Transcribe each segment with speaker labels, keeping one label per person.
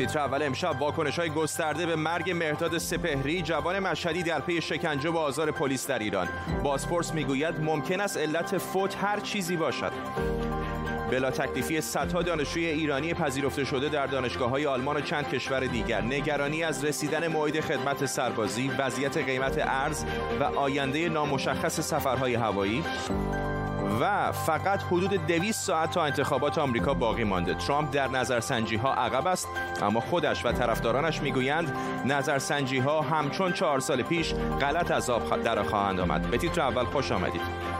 Speaker 1: تیتر اول امشب واکنش های گسترده به مرگ مهداد سپهری جوان مشهدی در پی شکنجه و آزار پلیس در ایران. بازپرس می‌گوید ممکن است علت فوت هر چیزی باشد. بلا تکلیفی صدها دانشجوی ایرانی پذیرفته شده در دانشگاه های آلمان و چند کشور دیگر. نگرانی از رسیدن موعد خدمت سربازی وضعیت قیمت ارز و آینده نامشخص سفرهای هوایی. و فقط حدود 200 ساعت تا انتخابات آمریکا باقی مانده. ترامپ در نظرسنجی ها عقب است اما خودش و طرفدارانش می‌گویند نظرسنجی ها همچون چهار سال پیش غلط از آب در خواهند آمد. به تیتر اول خوش آمدید.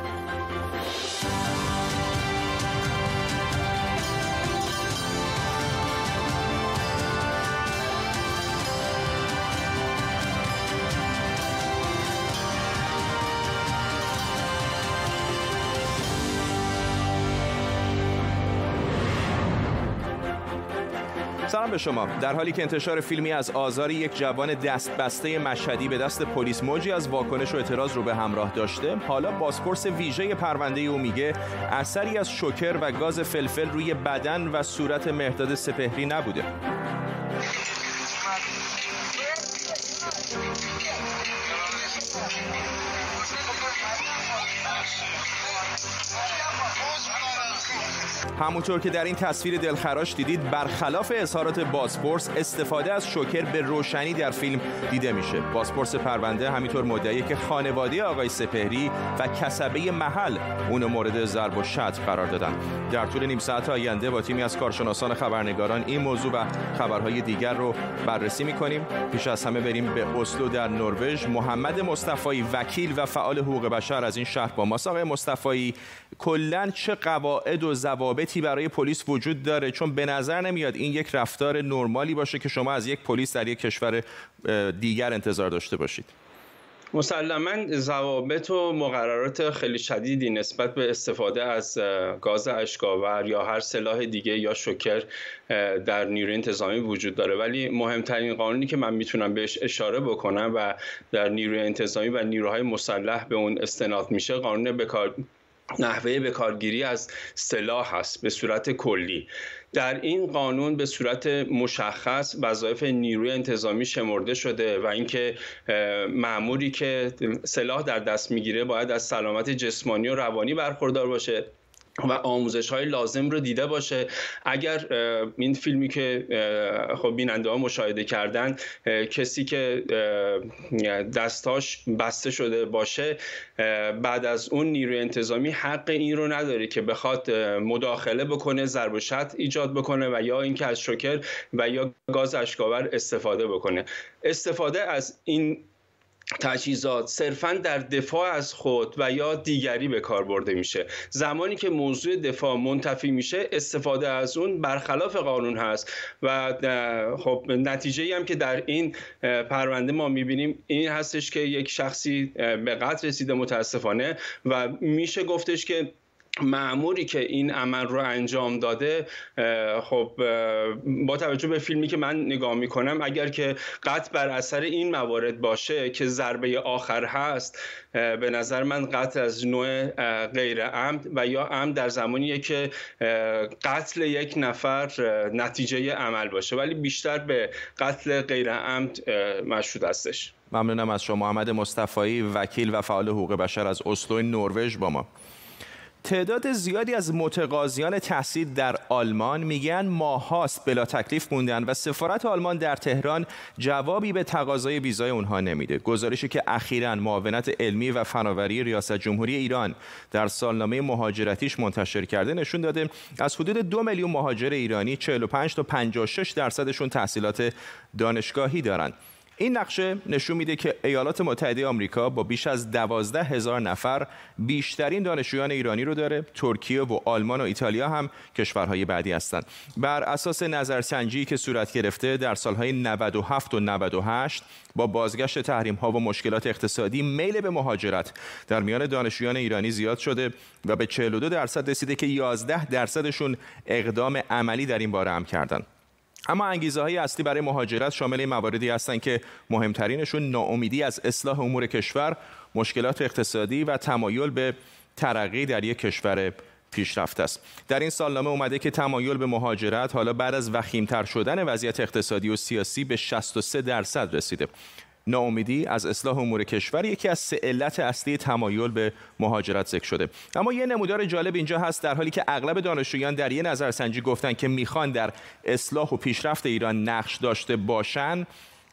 Speaker 1: سلام به شما. در حالی که انتشار فیلمی از آزار یک جوان دستبسته مشهدی به دست پلیس موجی از واکنش و اعتراض رو به همراه داشته حالا بازپرس ویژه پرونده او میگه اثری از شکر و گاز فلفل روی بدن و صورت مهداد سپهری نبوده. همونطور که در این تصویر دلخراش دیدید برخلاف اظهارات بازپرس استفاده از شوکر به روشنی در فیلم دیده میشه. بازپرس پرونده همینطور مدعی که خانواده آقای سپهری و کسبه محل اونو مورد ضرب و شتم قرار دادن. در طول نیم ساعت آینده با تیمی از کارشناسان خبرنگاران این موضوع و خبرهای دیگر رو بررسی می‌کنیم. پیش از همه بریم به اسلو در نروژ. محمد مصطفی وکیل و فعال حقوق بشر از این شهر با ماست. آقای مصطفی کلا چه قواعد و ضوابطی برای پلیس وجود داره چون به نظر نمیاد این یک رفتار نرمالی باشه که شما از یک پلیس در یک کشور دیگر انتظار داشته باشید.
Speaker 2: مسلما ضوابط و مقررات خیلی شدیدی نسبت به استفاده از گاز اشکاور یا هر سلاح دیگه یا شکر در نیروی انتظامی وجود داره. ولی مهمترین قانونی که من می‌تونم بهش اشاره بکنم و در نیروی انتظامی و نیروهای مسلح به اون استناد میشه قانون بکار نحوه کارگیری از سلاح هست به صورت کلی. در این قانون به صورت مشخص وظایف نیروی انتظامی شمرده شده و اینکه معموری که سلاح در دست می‌گیره باید از سلامت جسمانی و روانی برخوردار باشه. و آموزش های لازم رو دیده باشه. اگر این فیلمی که خب بیننده ها مشاهده کردن کسی که دستاش بسته شده باشه بعد از اون نیروی انتظامی حق این رو نداره که بخواد مداخله بکنه ضرب و ایجاد بکنه و یا اینکه از شکر و یا گاز اشکاور استفاده بکنه. استفاده از این تجهیزات صرفا در دفاع از خود و یا دیگری به کار برده میشه. زمانی که موضوع دفاع منتفی میشه استفاده از اون برخلاف قانون هست. و خب نتیجه هم که در این پرونده ما می‌بینیم این هستش که یک شخصی به قتل رسیده متاسفانه و میشه گفتش که معموری که این عمل رو انجام داده خب با توجه به فیلمی که من نگاه می‌کنم اگر که قطع بر اثر این موارد باشه که ضربه آخر هست به نظر من قتل از نوع غیر عمد و یا عمد در زمانیه که قتل یک نفر نتیجه عمل باشه. ولی بیشتر به قتل غیر عمد مشهود هستش.
Speaker 1: ممنونم از شما. محمد مصطفی وکیل و فعال حقوق بشر از اسلو نروژ با ما. تعداد زیادی از متقاضیان تحصیل در آلمان میگن ماهاست بلا تکلیف موندن و سفارت آلمان در تهران جوابی به تقاضای ویزای اونها نمیده. گزارشی که اخیرا معاونت علمی و فناوری ریاست جمهوری ایران در سالنامه مهاجرتیش منتشر کرده نشون داده از حدود دو میلیون مهاجر ایرانی 45 تا 56 درصدشون تحصیلات دانشگاهی دارند این نقشه نشون میده که ایالات متحده آمریکا با بیش از دوازده هزار نفر بیشترین دانشجویان ایرانی رو داره ترکیه و آلمان و ایتالیا هم کشورهای بعدی هستند بر اساس نظرسنجی که صورت گرفته در سالهای 97 و 98 با بازگشت تحریم ها و مشکلات اقتصادی میل به مهاجرت در میان دانشجویان ایرانی زیاد شده و به 42 درصد رسیده که 11 درصدشون اقدام عملی در این باره هم کردند اما انگیزه های اصلی برای مهاجرت شامل مواردی هستند که مهمترینشون ناامیدی از اصلاح امور کشور، مشکلات اقتصادی و تمایل به ترقی در یک کشور پیشرفته است. در این سالنامه اومده که تمایل به مهاجرت حالا بعد از وخیمتر شدن وضعیت اقتصادی و سیاسی به 63 درصد رسیده. ناامیدی از اصلاح امور کشور یکی از سه علت اصلی تمایل به مهاجرت ذکر شده. اما یه نمودار جالب اینجا هست در حالی که اغلب دانشجویان در یه نظرسنجی گفتن که می‌خوان در اصلاح و پیشرفت ایران نقش داشته باشن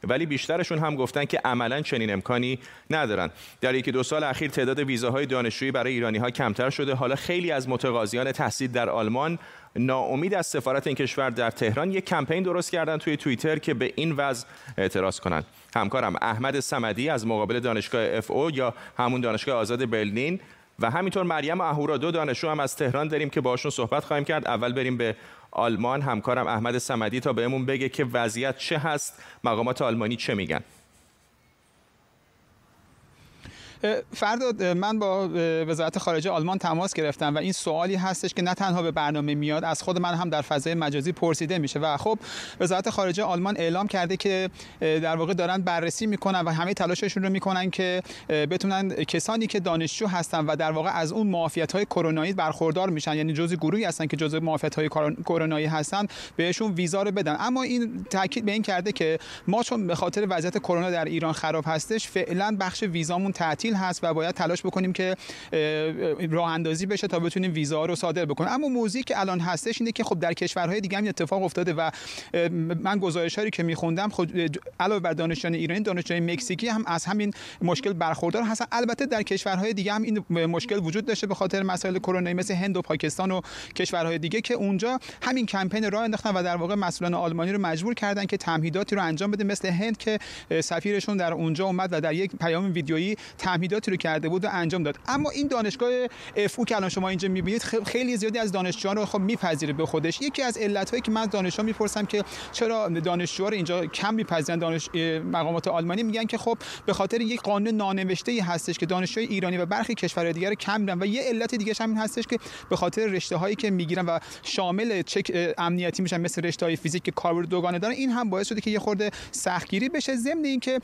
Speaker 1: ولی بیشترشون هم گفتن که عملا چنین امکانی ندارن. در یکی دو سال اخیر تعداد ویزاهای دانشجویی برای ایرانی ها کمتر شده. حالا خیلی از متقاضیان تحصیل در آلمان ناامید از سفارت این کشور در تهران یک کمپین درست کردن توی توییتر که به این وضع اعتراض کنند همکارم احمد سمدی از مقابل دانشگاه اف او یا همون دانشگاه آزاد برلین و همینطور مریم اهورا دو دانشجو هم از تهران داریم که باشون صحبت خواهیم کرد. اول بریم به آلمان. همکارم احمد سمدی تا بهمون بگه که وضعیت چه هست مقامات آلمانی چه میگن.
Speaker 3: فرداد من با وزارت خارجه آلمان تماس گرفتم و این سوالی هستش که نه تنها به برنامه میاد از خود من هم در فضای مجازی پرسیده میشه و خب وزارت خارجه آلمان اعلام کرده که در واقع دارن بررسی می‌کنن و همه تلاششون رو می‌کنن که بتونن کسانی که دانشجو هستن و در واقع از اون معافیت های کرونایی برخوردار میشن یعنی جزء گروهی هستن که جزء معافیت های کرونایی هستن بهشون ویزا رو بدن. اما این تاکید به این کرده که ما چون به خاطر وضعیت کرونا در ایران خراب هستش فعلا بخش ویزامون تعطیل هست و باید تلاش بکنیم که راه اندازی بشه تا بتونیم ویزا رو صادر بکنیم. اما موضوعی که الان هستش اینه که خب در کشورهای دیگه هم اتفاق افتاده و من گزارشاری که میخوندم خود علاوه بر دانشجویان ایرانی دانشجویان مکزیکی هم از همین مشکل برخوردار هستن. البته در کشورهای دیگه هم این مشکل وجود داشته به خاطر مسائل کرونا مثل هند و پاکستان و کشورهای دیگه که اونجا همین کمپین راه انداختن و در واقع مسئولان آلمانی رو مجبور کردن که تمهیداتی رو انجام بده مثل هند که سفیرشون در اونجا اومد و در یک پیام ویدیویی تمهیداتی رو کرده بود و انجام داد. اما این دانشگاه اف که الان شما اینجا می‌بینید خیلی زیادی از دانشجویان رو خب میپذیره به خودش. یکی از علتهایی که من دانشجو می‌پرسم که چرا دانشجوها رو اینجا کم میپذیرن دانش مقامات آلمانی میگن که خب به خاطر یک قانون نانوشته ای هستش که دانشجوی ایرانی و برخی کشورهای دیگر کم میرن و یه علت دیگه هم این هستش که به خاطر رشته هایی که می‌گیرن و شامل چک امنیتی میشن مثل رشته های فیزیک که کاربرد دوگانه دارن این هم باعث شده که یه خورده سختگیری بشه. ضمن اینکه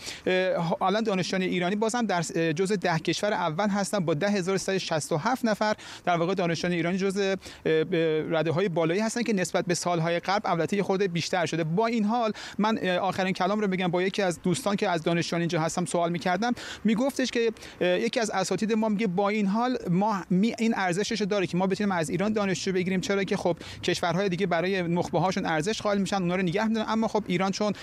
Speaker 3: الان دانشجویان ایرانی بازم در جزء ده کشور اول هستن با 10167 نفر. در واقع دانشجویان ایرانی جزء رده های بالایی هستن که نسبت به سالهای قبل البته یه خورده بیشتر شده. با این حال من آخرین کلام رو بگم با یکی از دوستان که از دانشجویان اینجا هستم سوال می‌کردم. میگفتش که یکی از اساتید ما میگه با این حال ما می این ارزشش رو داره که ما بتونیم از ایران دانشجو بگیریم. چرا که خب کشورهای دیگه برای نخبه هاشون ارزش قائل میشن اونا رو نگه میدارن. اما خب ایران چون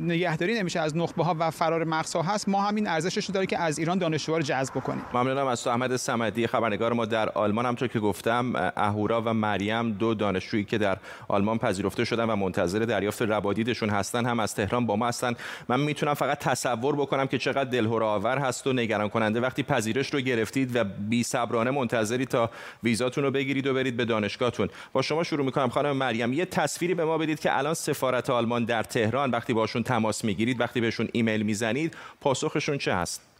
Speaker 3: نگهداری نمیشه از نخبه ها و فرار مقصا هست ما همین ارزشش رو داره که از ایران دانشجو رو جذب بکنیم.
Speaker 1: ممنونم از تو احمد سمدی. خبرنگار ما در آلمان همونطور که گفتم اهورا و مریم دو دانشجویی که در آلمان پذیرفته شدن و منتظر دریافت ربادیدشون هستن هم از تهران با ما هستن. من می‌تونم فقط تصور بکنم که چقدر دلهره آور هست و نگران کننده. وقتی پذیرش رو گرفتید و بی صبرانه منتظری تا ویزاتون رو بگیرید و برید به دانشگاهتون. با شما شروع می‌کنم. خانم مریم یه تصویری به ما بدید که الان سفارت آلمان در تهران وقتی باشون تماس می‌گیرید وقتی بهشون ایمیل می‌زنید پاسخشون چه هست؟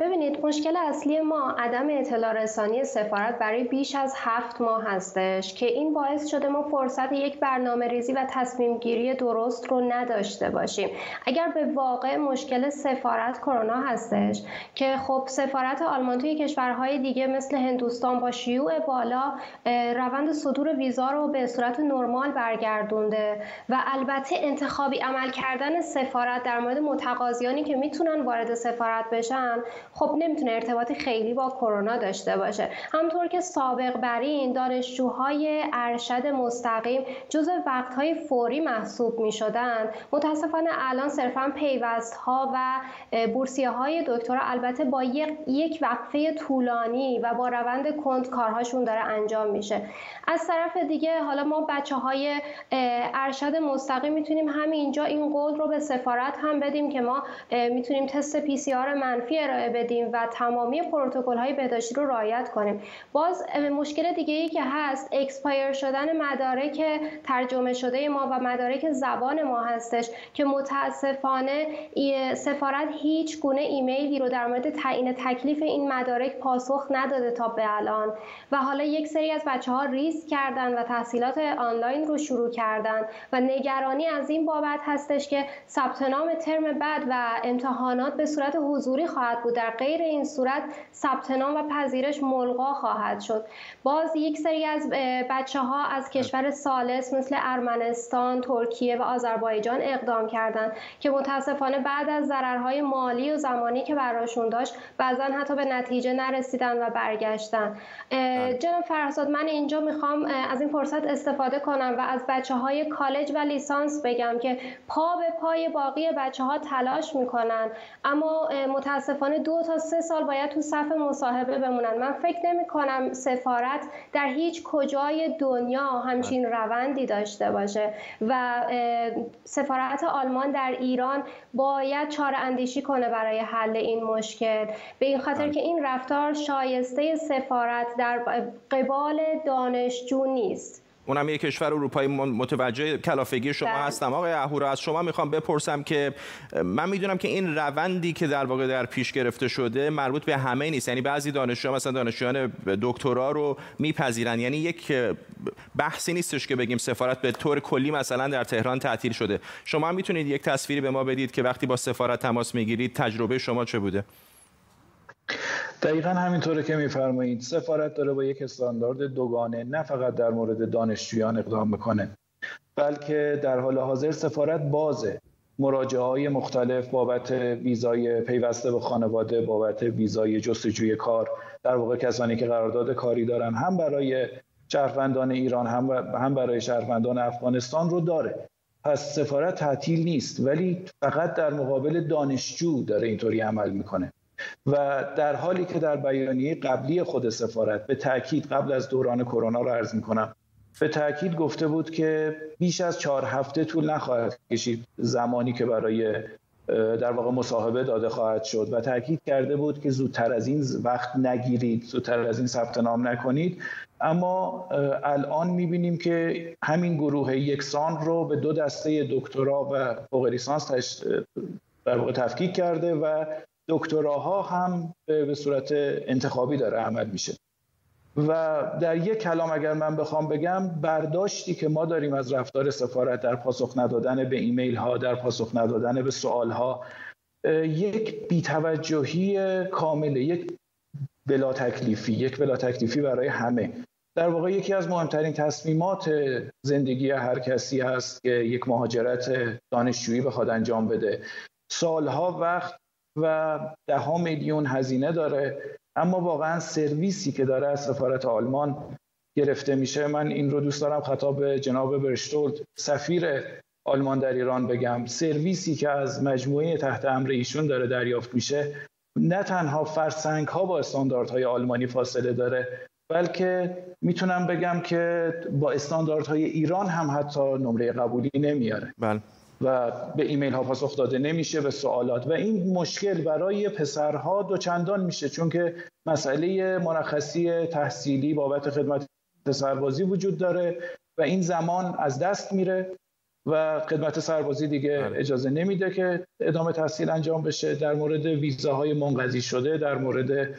Speaker 4: ببینید مشکل اصلی ما عدم اطلاع رسانی سفارت برای بیش از هفت ماه هستش که این باعث شده ما فرصت یک برنامه ریزی و تصمیم گیری درست رو نداشته باشیم. اگر به واقع مشکل سفارت کرونا هستش که خب سفارت آلمان توی کشورهای دیگه مثل هندوستان با شیوع بالا روند صدور ویزا رو به صورت نرمال برگردونده و البته انتخابی عمل کردن سفارت در مورد متقاضیانی که می‌تونن وارد سفارت بشن خب نمی‌تونه ارتباطی خیلی با کرونا داشته باشه. همطور که سابق بر این دانشجوهای ارشد مستقیم جزو وقتهای فوری محسوب می شدن متاسفانه الان صرفا پیوست ها و بورسیه های دکترا البته با یک وقفه طولانی و با روند کند کارهاشون داره انجام میشه. از طرف دیگه حالا ما بچه های ارشد مستقیم می‌تونیم همینجا این قول رو به سفارت هم بدیم که ما می‌تونیم تست PCR منفی ارائه بدیم و تمامی پروتکل های بهداشتی رو رعایت کنیم. باز مشکل دیگه ای که هست expire شدن مدارک ترجمه شده ما و مدارک زبان ما هستش که متاسفانه سفارت هیچ گونه ایمیلی رو در مورد تعیین تکلیف این مدارک پاسخ نداده تا به الان. و حالا یک سری از بچه ها ریسک کردن و تحصیلات آنلاین رو شروع کردن و نگرانی از این بابت هستش که ثبت نام ترم بعد و امتحانات به صورت حضوری حضوری خواهد بود. در غیر این صورت ثبت نام و پذیرش ملغا خواهد شد. باز یک سری از بچه ها از کشور سالس مثل ارمنستان ترکیه و آذربایجان اقدام کردند که متاسفانه بعد از ضررهای مالی و زمانی که براشون داشت بعضا حتی به نتیجه نرسیدن و برگشتن. بله. جناب فرساد من اینجا می‌خوام از این فرصت استفاده کنم و از بچه های کالج و لیسانس بگم که پا به پای باقی بچه ها تلاش می‌کنن. اما متاسفانه دو تا سه سال باید تو صف مصاحبه بمونن. من فکر نمی کنم سفارت در هیچ کجای دنیا همچین روندی داشته باشه و سفارت آلمان در ایران باید چاره اندیشی کنه برای حل این مشکل. به این خاطر بله. که این رفتار شایسته سفارت در قبال دانشجو نیست.
Speaker 1: اونم یک کشور اروپایی متوجه کلافگی شما بله. هستم. آقای اهورا از شما می‌خوام بپرسم که من می‌دونم که این روندی که در واقع در پیش گرفته شده مربوط به همه نیست. یعنی بعضی دانشجوها مثلا دانشجویان دکترا رو میپذیرن. یعنی یک بحثی نیستش که بگیم سفارت به طور کلی مثلا در تهران تعطیل شده. شما می‌تونید یک تصویری به ما بدید که وقتی با سفارت تماس می‌گیرید تجربه شما چه بوده؟
Speaker 5: دقیقا همینطوره که میفرمایید. سفارت داره با یک استاندارد دوگانه نه فقط در مورد دانشجویان اقدام می‌کنه بلکه در حال حاضر سفارت بازه مراجعه های مختلف بابت ویزای پیوسته به خانواده بابت ویزای جستجوی کار در واقع کسانی که قرارداد کاری دارن هم برای شهروندان ایران هم, هم برای شهروندان افغانستان رو داره. پس سفارت تعطیل نیست ولی فقط در مقابل دانشجو داره اینطوری عمل می‌کنه. و در حالی که در بیانیه قبلی خود سفارت به تاکید قبل از دوران کرونا رو عرض می‌کنم به تاکید گفته بود که بیش از چهار هفته طول نخواهد کشید زمانی که برای در واقع مصاحبه داده خواهد شد و تاکید کرده بود که زودتر از این وقت نگیرید زودتر از این ثبت نام نکنید. اما الان می‌بینیم که همین گروه یکسان رو به دو دسته دکترا و فوق لیسانس در واقع تفکیک کرده و دکتراها هم به صورت انتخابی داره عمل میشه. و در یک کلام اگر من بخوام بگم برداشتی که ما داریم از رفتار سفارت در پاسخ ندادن به ایمیل ها در پاسخ ندادن به سوال ها یک بیتوجهی کامله یک بلا تکلیفی یک بلا تکلیفی برای همه. در واقع یکی از مهمترین تصمیمات زندگی هر کسی هست که یک مهاجرت دانشجویی بخواد انجام بده. سالها وقت و ده ها میلیون هزینه داره. اما واقعا سرویسی که داره از سفارت آلمان گرفته میشه من این رو دوست دارم خطاب جناب برشتولد سفیر آلمان در ایران بگم. سرویسی که از مجموعه تحت امر ایشون داره دریافت میشه نه تنها فرسنگ ها با استانداردهای آلمانی فاصله داره بلکه می‌تونم بگم که با استانداردهای ایران هم حتی نمره قبولی نمیاره.
Speaker 1: بله.
Speaker 5: و به ایمیل ها پاسخ داده نمیشه به سوالات و این مشکل برای پسرها دوچندان میشه چون که مسئله مرخصی تحصیلی بابت خدمت سربازی وجود داره و این زمان از دست میره و خدمت سربازی دیگه بله. اجازه نمیده که ادامه تحصیل انجام بشه در مورد ویزاهای منقضی شده در مورد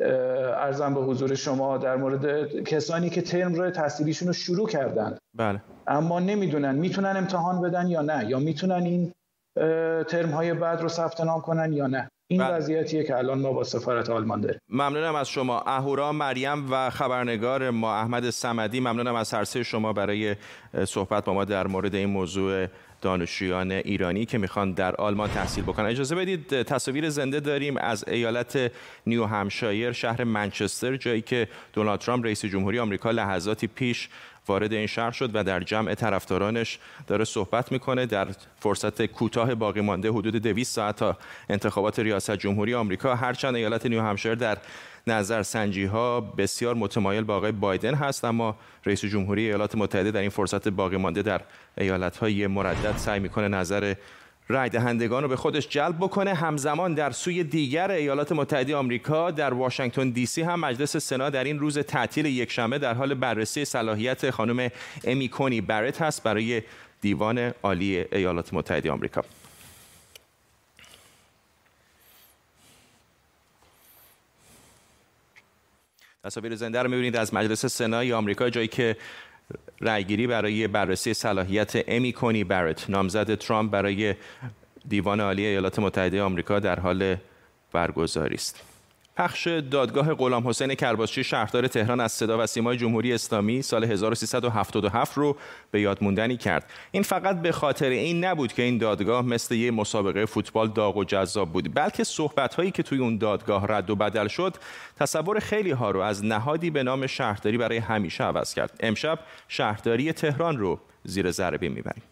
Speaker 5: ارزم به حضور شما در مورد کسانی که ترم رو تحصیلیشون رو شروع کردن
Speaker 1: بله.
Speaker 5: اما نمی‌دونن می‌تونن امتحان بدن یا نه یا می‌تونن این ترم های بعد رو ثبت نام کنن یا نه. این بله. وضعیتیه که الان ما با سفارت آلمان داریم.
Speaker 1: ممنونم از شما. اهورا مریم و خبرنگار ما احمد سمدی ممنونم از هر شما برای صحبت با ما در مورد این موضوع دانشجویان ایرانی که می‌خوان در آلمان تحصیل بکنن. اجازه بدید تصاویر زنده داریم از ایالت نیو همشایر شهر منچستر جایی که دونالد ترامپ رئیس جمهوری آمریکا لحظاتی پیش وارد این شهر شد و در جمع طرفدارانش داره صحبت می‌کنه در فرصت کوتاه باقی مانده حدود 200 ساعت تا انتخابات ریاست جمهوری آمریکا. هرچند ایالت نیو همشایر در نظر سنجی ها بسیار متمایل با آقای بایدن هست اما رئیس جمهوری ایالات متحده در این فرصت باقی مانده در ایالت های مردد سعی می‌کنه نظر رای دهندگان رو به خودش جلب بکنه. همزمان در سوی دیگر ایالات متحده آمریکا در واشنگتن دی سی هم مجلس سنا در این روز تعطیل یکشنبه در حال بررسی صلاحیت خانم امی کونی برت هست برای دیوان عالی ایالات متحده آمریکا. تصاویر زنده رو می‌بینید از مجلس سنای آمریکا جایی که رأیگیری برای بررسی صلاحیت امی کونی برت نامزد ترامپ برای دیوان عالی ایالات متحده آمریکا در حال برگزاری است. پخش دادگاه غلام حسین کرباسچی شهردار تهران از صدا و سیمای جمهوری اسلامی سال 1377 رو به یاد موندنی کرد. این فقط به خاطر این نبود که این دادگاه مثل یه مسابقه فوتبال داغ و جذاب بود، بلکه صحبت هایی که توی اون دادگاه رد و بدل شد، تصور خیلی ها رو از نهادی به نام شهرداری برای همیشه عوض کرد. امشب شهرداری تهران رو زیر ذره می‌بریم.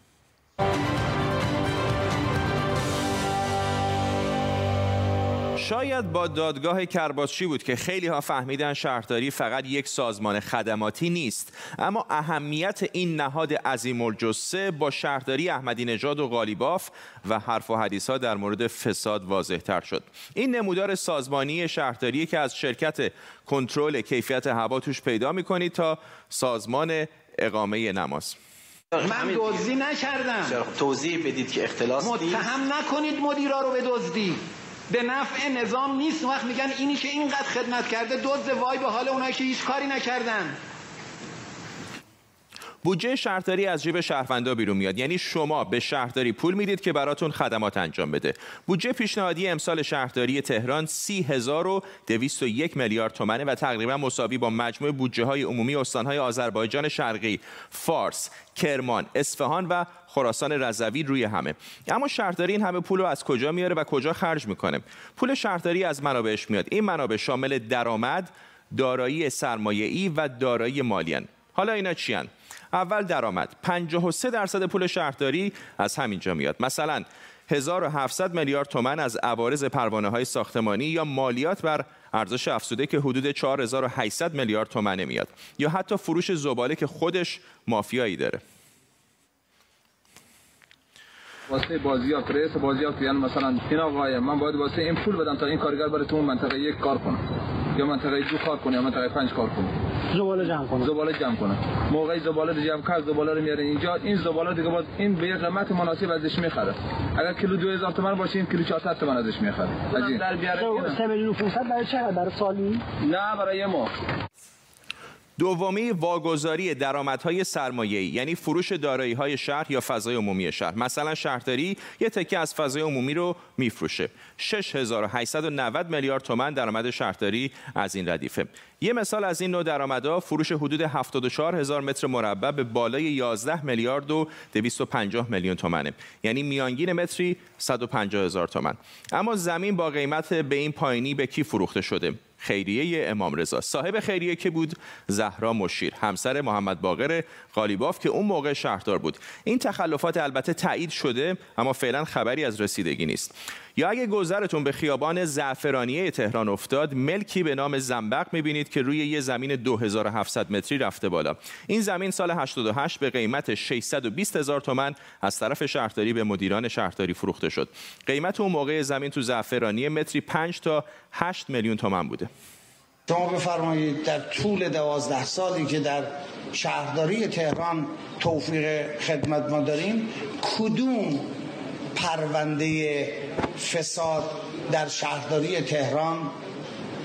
Speaker 1: شاید با دادگاه کرباسچی بود که خیلی ها فهمیدن شهرداری فقط یک سازمان خدماتی نیست. اما اهمیت این نهاد عظیم الجثه با شهرداری احمدی نژاد و غالیباف و حرف و حدیث ها در مورد فساد واضح تر شد. این نمودار سازمانی شهرداری که از شرکت کنترل کیفیت هوا توش پیدا می‌کنید تا سازمان اقامه نماز.
Speaker 6: من دزدی نکردم.
Speaker 7: توضیح بدید که اختلاس
Speaker 6: متهم نکنید مدیرا رو به دزدی به نفع نظام نیست. وقت میگن اینی که اینقدر خدمت کرده دوز وای به حال اونایی که هیچ کاری نکردن.
Speaker 1: بودجه شهرداری از جیب شهروندا بیرون میاد. یعنی شما به شهرداری پول می‌دید که براتون خدمات انجام بده. بودجه پیشنهادی امسال شهرداری تهران 30201 میلیارد تومنه و تقریبا مساوی با مجموع بودجه های عمومی استانهای آذربایجان شرقی فارس کرمان اصفهان و خراسان رضوی روی همه. اما شهرداری این همه پول رو از کجا میاره و کجا خرج می‌کنه؟ پول شهرداری از منابعش میاد. این منابع شامل درآمد دارایی سرمایه‌ای و دارایی مالیان. حالا اینا چیان اول درآمد. 53 درصد پول شهرداری از همینجا میاد. مثلا 1700 میلیارد تومن از عوارض پروانه های ساختمانی یا مالیات بر ارزش افزوده که حدود 4800 میلیارد تومنه میاد. یا حتی فروش زباله که خودش مافیایی داره.
Speaker 8: واسه بازیافت رئیس بازیافت یعنی مثلا این آقای من باید واسه این پول بدم تا این کارگر برای تو اون منطقه یک کار کنه. یا منطقه دو کار کنه یا منطقه پنج کار کنه.
Speaker 9: زباله جمع کنه.
Speaker 8: زباله جمع کنه. موقعی زباله رو جمع کرد زباله رو میاره اینجا. این زباله دیگه باید این به قیمت مناسب ازش می‌خره. اگر کیلو 2000 تومان باشه این کیلو 400 تومان ازش می‌خره.
Speaker 9: در بیاره 3 میلیون 500 برای چقدر برای سالی؟
Speaker 8: نه برای ما
Speaker 1: دومی واگذاری درآمدهای سرمایه‌ای یعنی فروش دارایی‌های شهر یا فضای عمومی شهر. مثلا شهرداری یه تکه از فضای عمومی رو میفروشه. 6890 میلیارد تومان درآمد شهرداری از این ردیفه. یه مثال از این نوع درآمدها فروش حدود 74 هزار متر مربع به بالای 11 میلیارد و 250 میلیون تومنه. یعنی میانگین متری 150 هزار تومن اما زمین با قیمت به این پایینی به کی فروخته شده؟ خیریه امام رضا. صاحب خیریه که بود؟ زهرا مشیر. همسر محمد باقر قالیباف که اون موقع شهردار بود. این تخلفات البته تایید شده اما فعلا خبری از رسیدگی نیست. یا اگه گذرتون به خیابان زعفرانیه تهران افتاد ملکی به نام زنبق می‌بینید که روی یه زمین 2700 متری رفته بالا. این زمین سال 88 به قیمت 620 هزار تومن از طرف شهرداری به مدیران شهرداری فروخته شد. قیمت اون موقع زمین تو زعفرانیه متری 5 تا 8 میلیون تومن بوده.
Speaker 10: شما بفرمایید در طول دوازده سالی که در شهرداری تهران توفیق خدمت ما داریم کدوم پرونده فساد در شهرداری تهران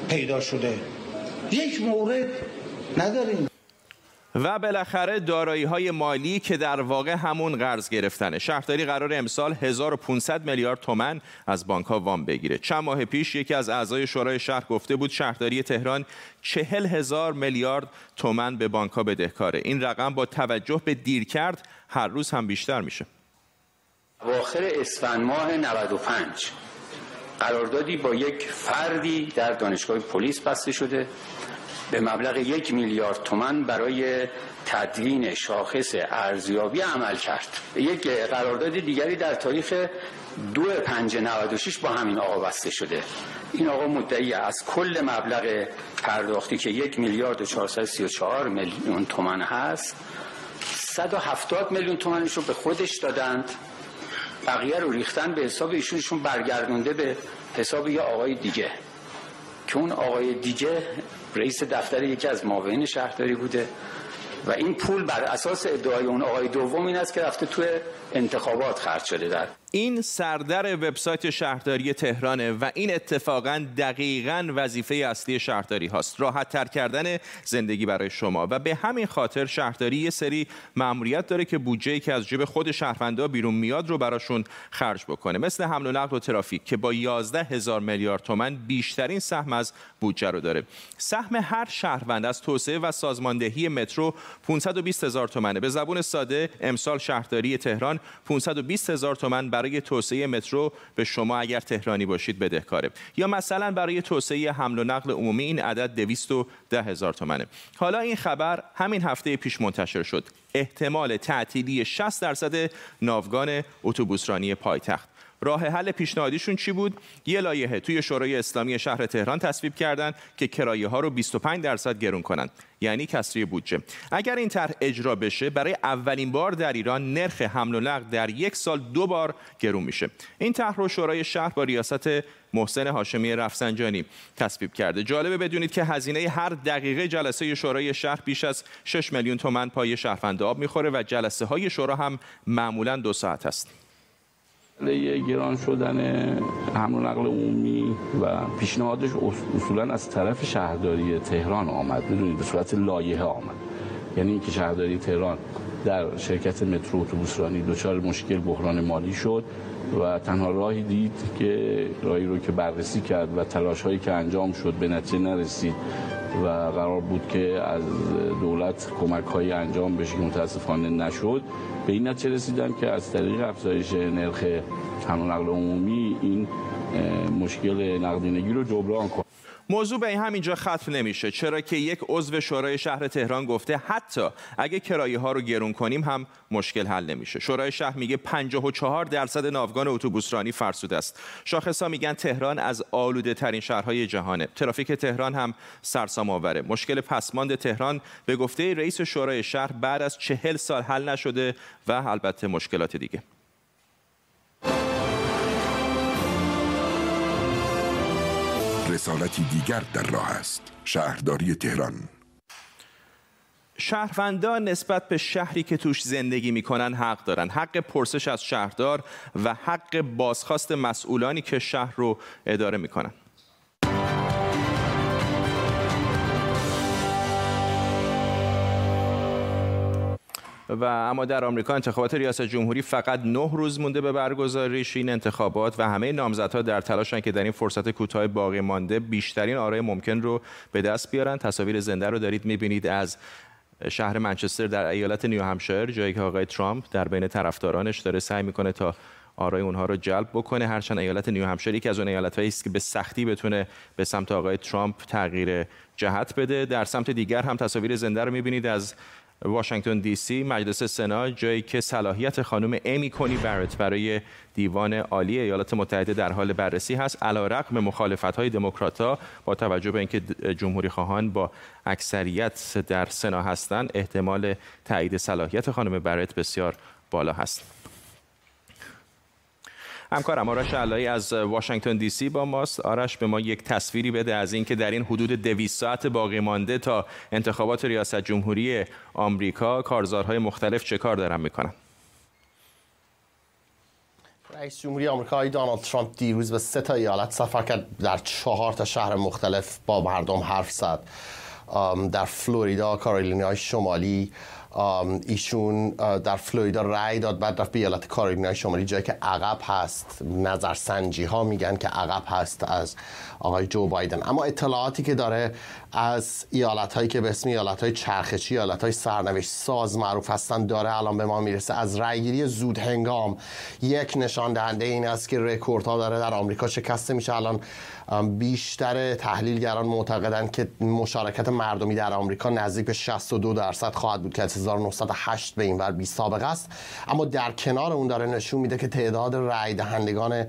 Speaker 10: پیدا شده. یک مورد نداریم.
Speaker 1: و بالاخره دارایی های مالی که در واقع همون قرض گرفتنه. شهرداری قرار امسال 1500 میلیارد تومن از بانک ها وام بگیره. چند ماه پیش یکی از اعضای شورای شهر گفته بود شهرداری تهران 40 هزار میلیارد تومن به بانک ها بدهکاره. این رقم با توجه به دیر کرد هر روز هم بیشتر میشه.
Speaker 11: اواخر اسفند ماه 95 قراردادی با یک فردی در دانشگاه پلیس بسته شده. به مبلغ یک میلیارد تومن برای تدوین شاخص ارزیابی عمل کرد. یک قرارداد دیگری در تاریخ دو پنج 96 با همین آقا بسته شده. این آقا مدعی از کل مبلغ پرداختی که یک میلیارد و 434 میلیون تومن هست 170 میلیون تومنش رو به خودش دادند. بقیه رو ریختن به حساب ایشونشون برگردونده به حساب یه آقای دیگه که اون آقای دیگه رئیس دفتر یکی از معاونین شهرداری بوده و این پول بر اساس ادعای اون آقای دوم این است که رفته توی انتخابات خرج شده. در
Speaker 1: این سردر وبسایت شهرداری تهرانه و این اتفاقا دقیقا وظیفه اصلی شهرداری هاست. راحت تر کردن زندگی برای شما و به همین خاطر شهرداری یه سری مأموریت داره که بودجه که از جیب خود شهروندا بیرون میاد رو براشون خرج بکنه. مثل حمل و نقل و ترافیک که با 11 هزار میلیارد تومن بیشترین سهم از بودجه رو داره. سهم هر شهروند از توسعه و سازماندهی مترو 520 هزار تومنه. به زبون ساده امسال شهرداری تهران 520 هزار تومن برای توسعه مترو به شما اگر تهرانی باشید بدهکاره. یا مثلا برای توسعه حمل و نقل عمومی این عدد 210 هزار تومنه. حالا این خبر همین هفته پیش منتشر شد. احتمال تعطیلی 60 درصد ناوگان اتوبوسرانی پایتخت. راه حل پیشنهادیشون چی بود؟ یه لایحه توی شورای اسلامی شهر تهران تصویب کردن که کرایه ها رو 25 درصد گرون کنند یعنی کسری بودجه. اگر این طرح اجرا بشه برای اولین بار در ایران نرخ حمل و نقل در یک سال دو بار گرون میشه. این طرح رو شورای شهر با ریاست محسن هاشمی رفسنجانی تصویب کرده. جالبه بدونید که هزینه هر دقیقه جلسه شورای شهر بیش از 6 میلیون تومن پای شهروند آب می‌خوره و جلسه های شورا هم معمولا دو ساعت است.
Speaker 12: گران شدن حمل و نقل عمومی و پیشنهادش اصولا از طرف شهرداری تهران آمد می‌دونید؟ به صورت لایحه آمد. یعنی اینکه شهرداری تهران در شرکت مترو اتوبوسرانی دچار مشکل بحران مالی شد. و تنها راهی دید که راهی رو که بررسی کرد و تلاش هایی که انجام شد به نتیجه نرسید و قرار بود که از دولت کمک هایی انجام بشه که متاسفانه نشد به این نتیجه رسیدن که از طریق افزایش نرخ حمل نقل عمومی این مشکل نقدینگی رو جبران کنه
Speaker 1: موضوع به همینجا ختم نمیشه. چرا که یک عضو شورای شهر تهران گفته حتی اگه کرایه ها رو گرون کنیم هم مشکل حل نمیشه. شورای شهر میگه 54 درصد ناوگان اتوبوسرانی فرسوده است. شاخصا میگن تهران از آلوده ترین شهرهای جهانه. ترافیک تهران هم سرسام آوره مشکل پسماند تهران به گفته رئیس شورای شهر بعد از چهل سال حل نشده و البته مشکلات دیگه.
Speaker 13: رسالتی دیگر در راه است. شهرداری تهران.
Speaker 1: شهروندان نسبت به شهری که توش زندگی می‌کنن حق دارن. حق پرسش از شهردار و حق بازخواست مسئولانی که شهر رو اداره می‌کنن. و اما در آمریکا انتخابات ریاست جمهوری فقط نه روز مونده به برگزاریش. این انتخابات و همه نامزدها در تلاشن که در این فرصت کوتاه باقی مانده بیشترین آرای ممکن رو به دست بیارن. تصاویر زنده رو دارید می‌بینید از شهر منچستر در ایالت نیو همشایر جایی که آقای ترامپ در بین طرفدارانش داره سعی می‌کنه تا آرای اونها رو جلب بکنه. هرچند ایالت نیو همشایر یکی از اون ایالت‌هایی است که به سختی بتونه به سمت آقای ترامپ تغییر جهت بده. در سمت دیگر هم تصاویر زنده رو می‌بینید از واشنگتن دی سی مجلس سنا جایی که صلاحیت خانم امی کنی برت برای دیوان عالی ایالات متحده در حال بررسی هست های دموکرات با توجه به اینکه جمهوری خواهان با اکثریت در سنا هستند احتمال تایید صلاحیت خانم برت بسیار بالا هست. همکارم آرش علایی از واشنگتن دی سی با ماست. آرش به ما یک تصویری بده از اینکه در این حدود 200 ساعت باقی مانده تا انتخابات ریاست جمهوری آمریکا کارزارهای مختلف چه کار دارن می‌کنن.
Speaker 14: رئیس جمهوری آمریکا دونالد ترامپ دیروز به سه تا ایالت سفر کرد در چهار تا شهر مختلف با مردم حرف زد. در فلوریدا، کارولینای شمالی، ایشون در فلوریدا رأی داد بعد رفت به ایالت کارولینای شمالی جایی که عقب هست. نظرسنجی ها میگن که عقب هست از آقای جو بایدن. اما اطلاعاتی که داره از ایالت هایی که به اسم ایالت های چرخشی ایالت های سرنوشت ساز معروف هستن داره الان به ما می‌رسه. از رأیگیری زود هنگام یک نشان دهنده این است که رکورد ها داره در آمریکا شکسته میشه. الان بیشتر تحلیلگران معتقدند که مشارکت مردمی در آمریکا نزدیک به 62 درصد خواهد بود که 1908 به این ور بی سابقه است. اما در کنار اون داره نشون میده که تعداد رأی دهندگان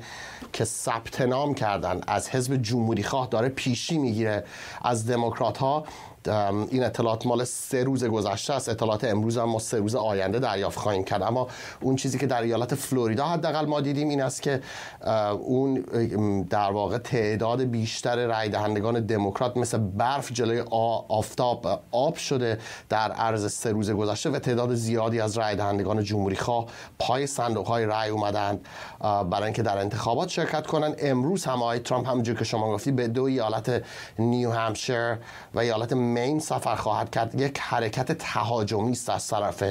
Speaker 14: که ثبت نام کردن از حزب جمهوری خواه داره پیشی می‌گیره. از دموکرات ها این اطلاعات مال سه روز گذشته است. اطلاعات امروز هم ما سه روز آینده دریافت خواهیم کرد. اما اون چیزی که در ایالت فلوریدا حداقل ما دیدیم این است که اون در واقع تعداد بیشتر رای دهندگان دموکرات مثل برف جلوی آفتاب آب شده در عرض سه روز گذشته و تعداد زیادی از رای دهندگان جمهوری خواه پای صندوق های رای اومدند برای اینکه در انتخابات شرکت کنند. امروز هم آقای ترامپ همونجور که شما گفتی به دو ایالت نیو همشر و ایالت مین سفر خواهد کرد. یک حرکت تهاجمی است از طرف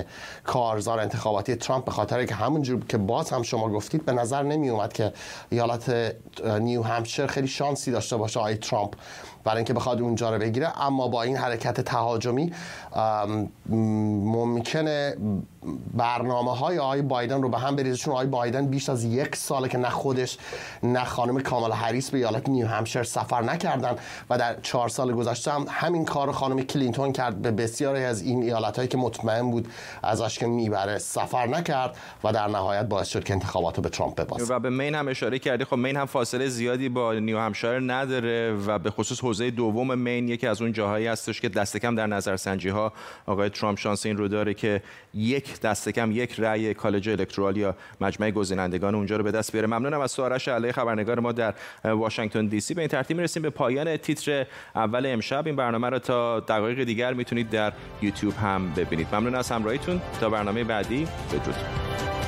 Speaker 14: کارزار انتخاباتی ترامپ به خاطر که همونجور که باز هم شما گفتید به نظر نمی اومد که ایالت نیو همشر خیلی شانسی داشته باشه آقای ترامپ. برای اینکه بخواد اونجا رو بگیره. اما با این حرکت تهاجمی ممکنه برنامه های آقای بایدن رو به هم بریزه. چون آقای بایدن بیش از یک ساله که نه خودش نه خانم کامالا هریس به ایالت نیو همشر سفر نکردن و در چهار سال گذشته هم همین کار خانم کلینتون کرد. به بسیاری از این ایالت هایی که مطمئن بود ازش که می‌بره سفر نکرد و در نهایت باعث شد که انتخابات رو به ترامپ ببازه.
Speaker 1: و به مین هم اشاره کردی. خب مین هم فاصله زیادی با نیو همشایر نداره و به خصوص حوزه دوم مین یکی از اون جاهایی هستش که دست کم در نظرسنجی ها آقای ترامپ شانس این رو داره که یک دست کم یک رأی کالج الکترال یا مجمع گزینندگان اونجا رو به دست بیاره. ممنونم از سوارش علی خبرنگار ما در واشنگتن دی سی. به این ترتیب می‌رسیم به پایان تیتر اول امشب. این برنامه رو تا دقایق دیگر می‌تونید در یوتیوب هم ببینید. ممنون از همراهیتون. تا برنامه بعدی بدرود.